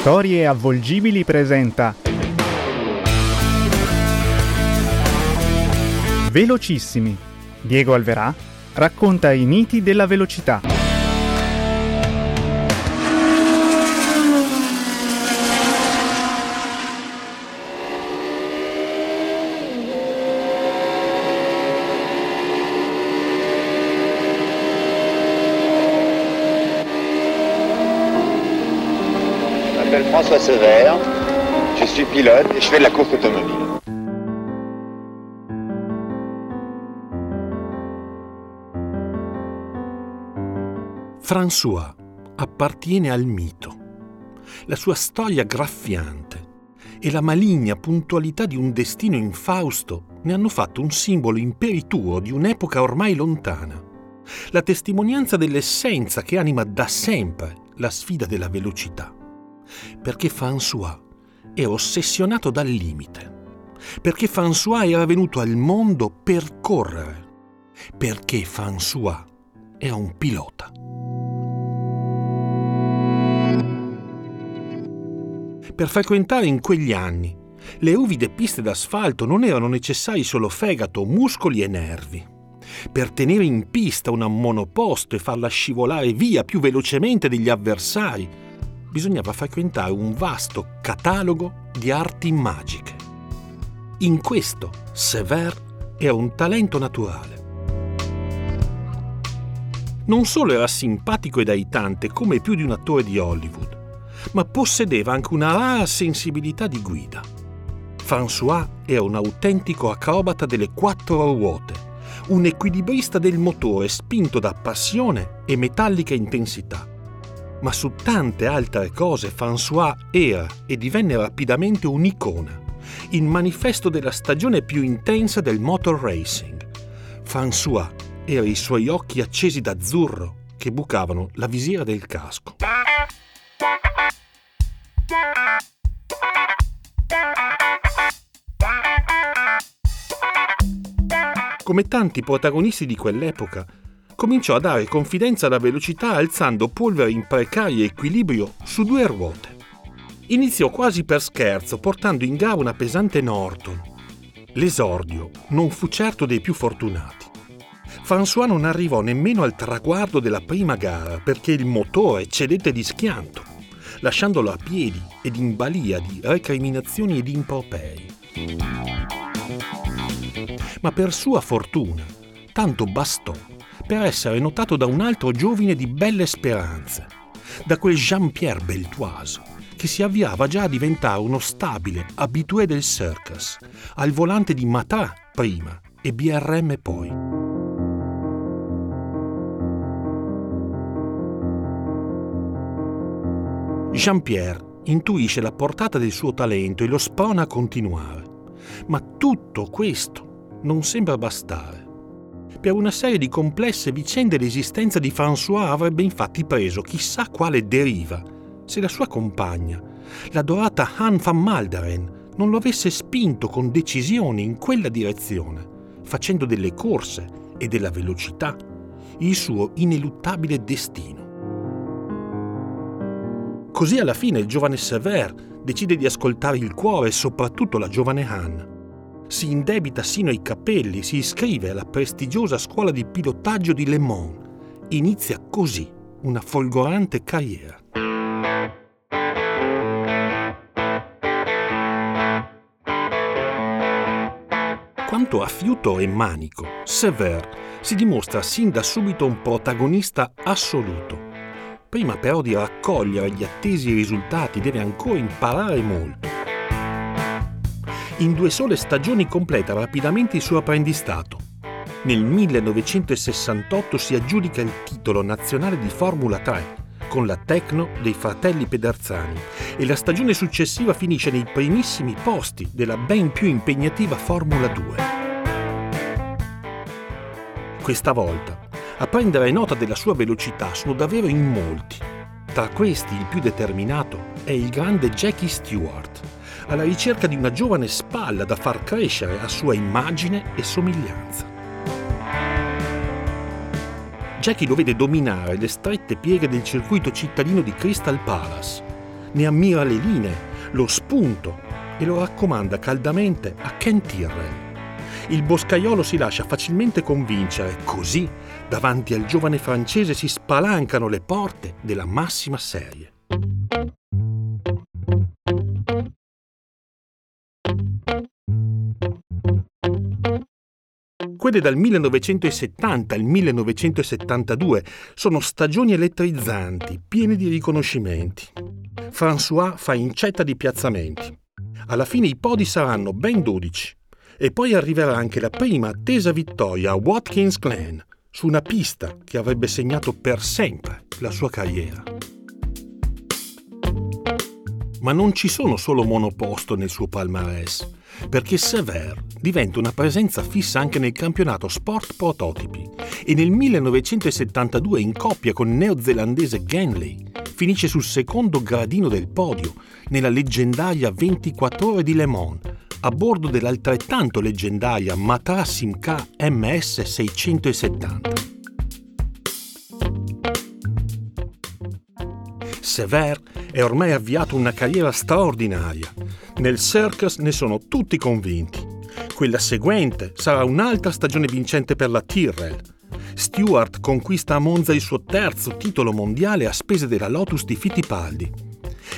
Storie avvolgibili presenta Velocissimi. Diego Alverà racconta i miti della velocità. François Sever, je suis pilote et je fais de la course automobile. François appartiene al mito. La sua storia graffiante e la maligna puntualità di un destino infausto ne hanno fatto un simbolo imperituro di un'epoca ormai lontana. La testimonianza dell'essenza che anima da sempre la sfida della velocità. Perché François era ossessionato dal limite. Perché François era venuto al mondo per correre. Perché François era un pilota. Per frequentare in quegli anni le uvide piste d'asfalto non erano necessari solo fegato, muscoli e nervi. Per tenere in pista un monoposto e farla scivolare via più velocemente degli avversari, bisognava frequentare un vasto catalogo di arti magiche. In questo Sever era un talento naturale. Non solo era simpatico ed aitante come più di un attore di Hollywood, ma possedeva anche una rara sensibilità di guida. François era un autentico acrobata delle quattro ruote, un equilibrista del motore spinto da passione e metallica intensità. Ma su tante altre cose François era e divenne rapidamente un'icona, il manifesto della stagione più intensa del motor racing. François era i suoi occhi accesi d'azzurro che bucavano la visiera del casco. Come tanti protagonisti di quell'epoca, cominciò a dare confidenza alla velocità alzando polvere in precario equilibrio su due ruote. Iniziò quasi per scherzo portando in gara una pesante Norton. L'esordio non fu certo dei più fortunati. François non arrivò nemmeno al traguardo della prima gara perché il motore cedette di schianto, lasciandolo a piedi ed in balia di recriminazioni ed improperi. Ma per sua fortuna, tanto bastò per essere notato da un altro giovine di belle speranze, da quel Jean-Pierre Beltoise, che si avviava già a diventare uno stabile abitué del circus, al volante di Matra prima e BRM poi. Jean-Pierre intuisce la portata del suo talento e lo sprona a continuare. Ma tutto questo non sembra bastare. Per una serie di complesse vicende l'esistenza di François avrebbe infatti preso chissà quale deriva se la sua compagna, l'adorata Han van Malderen, non lo avesse spinto con decisione in quella direzione, facendo delle corse e della velocità il suo ineluttabile destino. Così alla fine il giovane Sever decide di ascoltare il cuore e soprattutto la giovane Han. Si indebita sino ai capelli, si iscrive alla prestigiosa scuola di pilotaggio di Le Mans. Inizia così una folgorante carriera. Quanto a fiuto e manico, Sever si dimostra sin da subito un protagonista assoluto. Prima però di raccogliere gli attesi risultati deve ancora imparare molto. In due sole stagioni completa rapidamente il suo apprendistato. Nel 1968 si aggiudica il titolo nazionale di Formula 3 con la Tecno dei fratelli Pederzani e la stagione successiva finisce nei primissimi posti della ben più impegnativa Formula 2. Questa volta a prendere nota della sua velocità sono davvero in molti. Tra questi il più determinato è il grande Jackie Stewart, alla ricerca di una giovane spalla da far crescere a sua immagine e somiglianza. Jackie lo vede dominare le strette pieghe del circuito cittadino di Crystal Palace, ne ammira le linee, lo spunto e lo raccomanda caldamente a Ken Tyrrell. Il boscaiolo si lascia facilmente convincere, così davanti al giovane francese si spalancano le porte della massima serie. Quelle dal 1970 al 1972 sono stagioni elettrizzanti, piene di riconoscimenti. François fa incetta di piazzamenti. Alla fine i podi saranno ben 12. E poi arriverà anche la prima attesa vittoria a Watkins Glen, su una pista che avrebbe segnato per sempre la sua carriera. Ma non ci sono solo monoposto nel suo palmarès perché Sever diventa una presenza fissa anche nel campionato Sport Prototipi e nel 1972 in coppia con il neozelandese Ganley finisce sul secondo gradino del podio nella leggendaria 24 ore di Le Mans a bordo dell'altrettanto leggendaria Matra Simca MS 670. Sever è ormai avviato una carriera straordinaria. Nel circus ne sono tutti convinti. Quella seguente sarà un'altra stagione vincente per la Tyrrell. Stewart conquista a Monza il suo terzo titolo mondiale a spese della Lotus di Fittipaldi.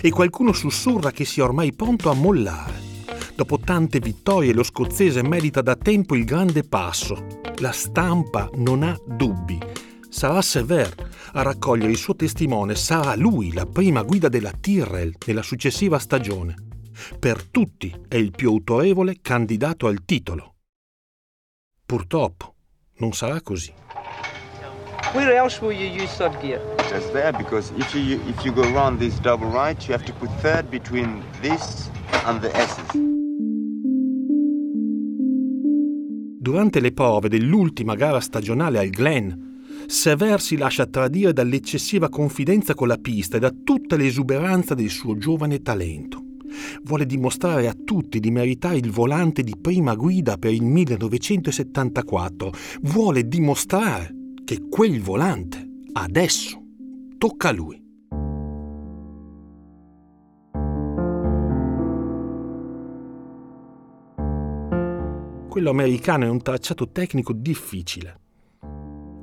E qualcuno sussurra che sia ormai pronto a mollare. Dopo tante vittorie lo scozzese merita da tempo il grande passo. La stampa non ha dubbi. Sarà Sever a raccogliere il suo testimone, sarà lui la prima guida della Tyrrell nella successiva stagione. Per tutti è il più autorevole candidato al titolo. Purtroppo non sarà così. Where else will you use third gear? Just there, because if you if you go around this double right, you have to put third between this and the S's. Durante le prove dell'ultima gara stagionale al Glen, Sever si lascia tradire dall'eccessiva confidenza con la pista e da tutta l'esuberanza del suo giovane talento. Vuole dimostrare a tutti di meritare il volante di prima guida per il 1974. Vuole dimostrare che quel volante adesso tocca a lui. Quello americano è un tracciato tecnico difficile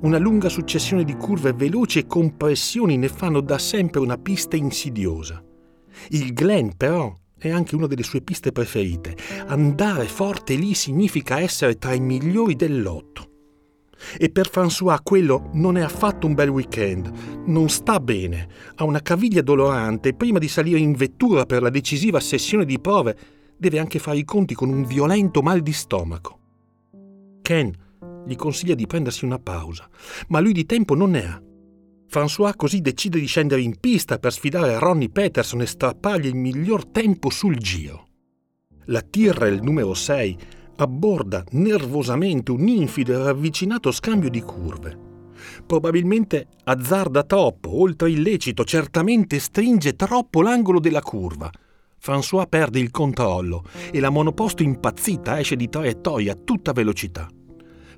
una lunga successione di curve veloci e compressioni ne fanno da sempre una pista insidiosa. Il Glen, però, è anche una delle sue piste preferite. Andare forte lì significa essere tra i migliori del lotto. E per François quello non è affatto un bel weekend. Non sta bene. Ha una caviglia dolorante e prima di salire in vettura per la decisiva sessione di prove deve anche fare i conti con un violento mal di stomaco. Ken gli consiglia di prendersi una pausa, ma lui di tempo non ne ha. François così decide di scendere in pista per sfidare Ronnie Peterson e strappargli il miglior tempo sul giro. La Tyrrell numero 6 abborda nervosamente un infido e ravvicinato scambio di curve. Probabilmente azzarda troppo, oltre il lecito, certamente stringe troppo l'angolo della curva. François perde il controllo e la monoposto impazzita esce di traiettoria a tutta velocità.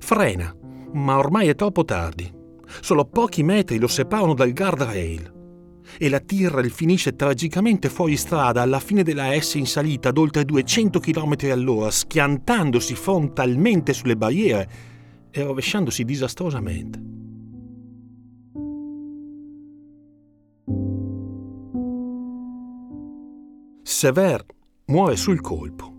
Frena, ma ormai è troppo tardi. Solo pochi metri lo separano dal guardrail. E la Tyrrell finisce tragicamente fuori strada alla fine della S in salita ad oltre 200 km all'ora, schiantandosi frontalmente sulle barriere e rovesciandosi disastrosamente. Sever muore sul colpo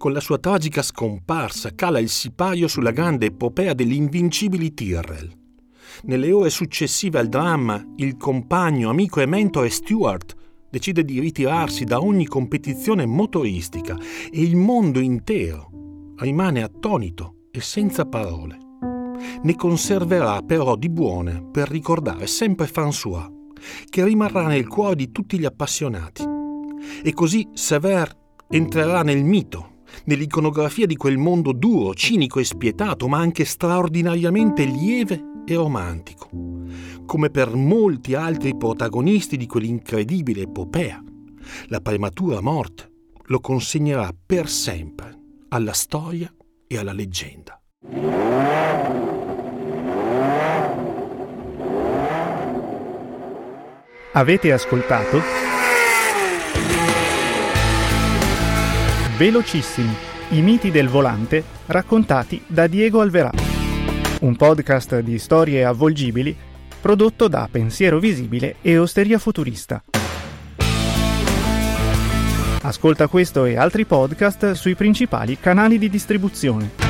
con la sua tragica scomparsa cala il sipario sulla grande epopea degli invincibili Tyrrell. Nelle ore successive al dramma, il compagno, amico e mentore Stuart decide di ritirarsi da ogni competizione motoristica e il mondo intero rimane attonito e senza parole. Ne conserverà però di buone per ricordare sempre François, che rimarrà nel cuore di tutti gli appassionati. E così Sever entrerà nel mito nell'iconografia di quel mondo duro, cinico e spietato, ma anche straordinariamente lieve e romantico, come per molti altri protagonisti di quell'incredibile epopea. La prematura morte lo consegnerà per sempre alla storia e alla leggenda. Avete ascoltato Velocissimi, i miti del volante raccontati da Diego Alverà. Un podcast di storie avvolgibili prodotto da Pensiero Visibile e Osteria Futurista. Ascolta questo e altri podcast sui principali canali di distribuzione.